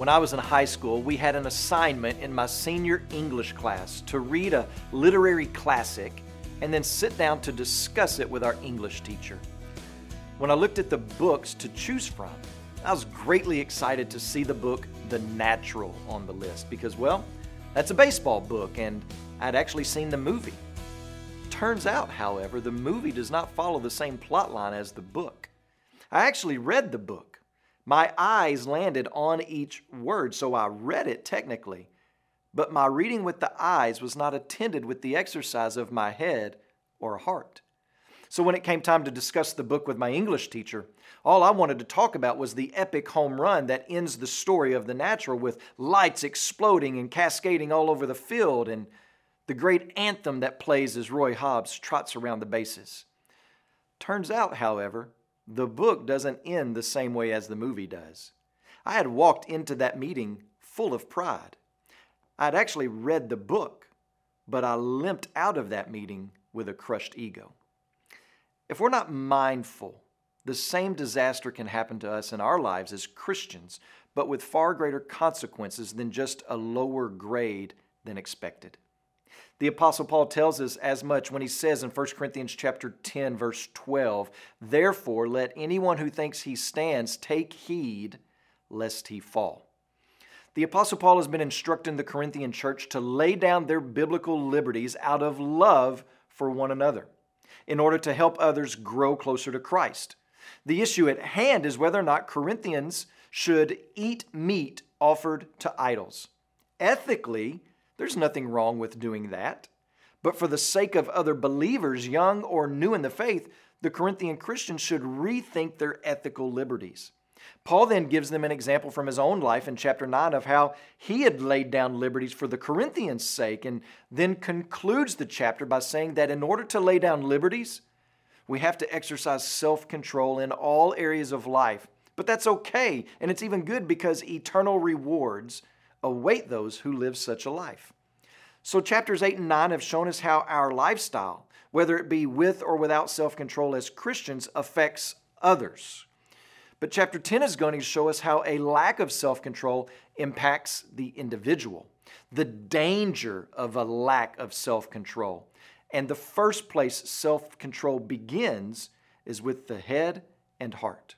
When I was in high school, we had an assignment in my senior English class to read a literary classic and then sit down to discuss it with our English teacher. When I looked at the books to choose from, I was greatly excited to see the book The Natural on the list because, well, that's a baseball book and I'd actually seen the movie. Turns out, however, the movie does not follow the same plot line as the book. I actually read the book. My eyes landed on each word, so I read it technically. But my reading with the eyes was not attended with the exercise of my head or heart. So when it came time to discuss the book with my English teacher, all I wanted to talk about was the epic home run that ends the story of the natural with lights exploding and cascading all over the field and the great anthem that plays as Roy Hobbs trots around the bases. Turns out, however, the book doesn't end the same way as the movie does. I had walked into that meeting full of pride. I'd actually read the book, but I limped out of that meeting with a crushed ego. If we're not mindful, the same disaster can happen to us in our lives as Christians, but with far greater consequences than just a lower grade than expected. The apostle Paul tells us as much when he says in 1 Corinthians chapter 10 verse 12, "Therefore let anyone who thinks he stands take heed lest he fall." The apostle Paul has been instructing the Corinthian church to lay down their biblical liberties out of love for one another in order to help others grow closer to Christ. The issue at hand is whether or not Corinthians should eat meat offered to idols. Ethically, there's nothing wrong with doing that. But for the sake of other believers, young or new in the faith, the Corinthian Christians should rethink their ethical liberties. Paul then gives them an example from his own life in chapter 9 of how he had laid down liberties for the Corinthians' sake, and then concludes the chapter by saying that in order to lay down liberties, we have to exercise self control in all areas of life. But that's okay, and it's even good because eternal rewards await those who live such a life. So, chapters 8 and 9 have shown us how our lifestyle, whether it be with or without self control as Christians, affects others. But chapter 10 is going to show us how a lack of self control impacts the individual, the danger of a lack of self control. And the first place self control begins is with the head and heart.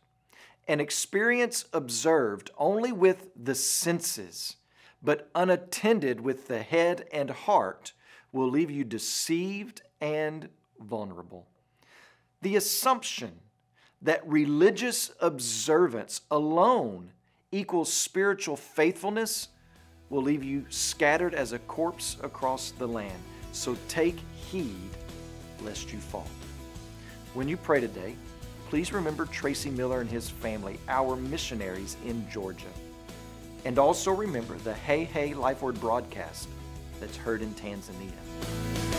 An experience observed only with the senses, but unattended with the head and heart, will leave you deceived and vulnerable. The assumption that religious observance alone equals spiritual faithfulness will leave you scattered as a corpse across the land. So take heed lest you fall. When you pray today, please remember Tracy Miller and his family, our missionaries in Georgia. And also remember the Hey Hey Life Word broadcast that's heard in Tanzania.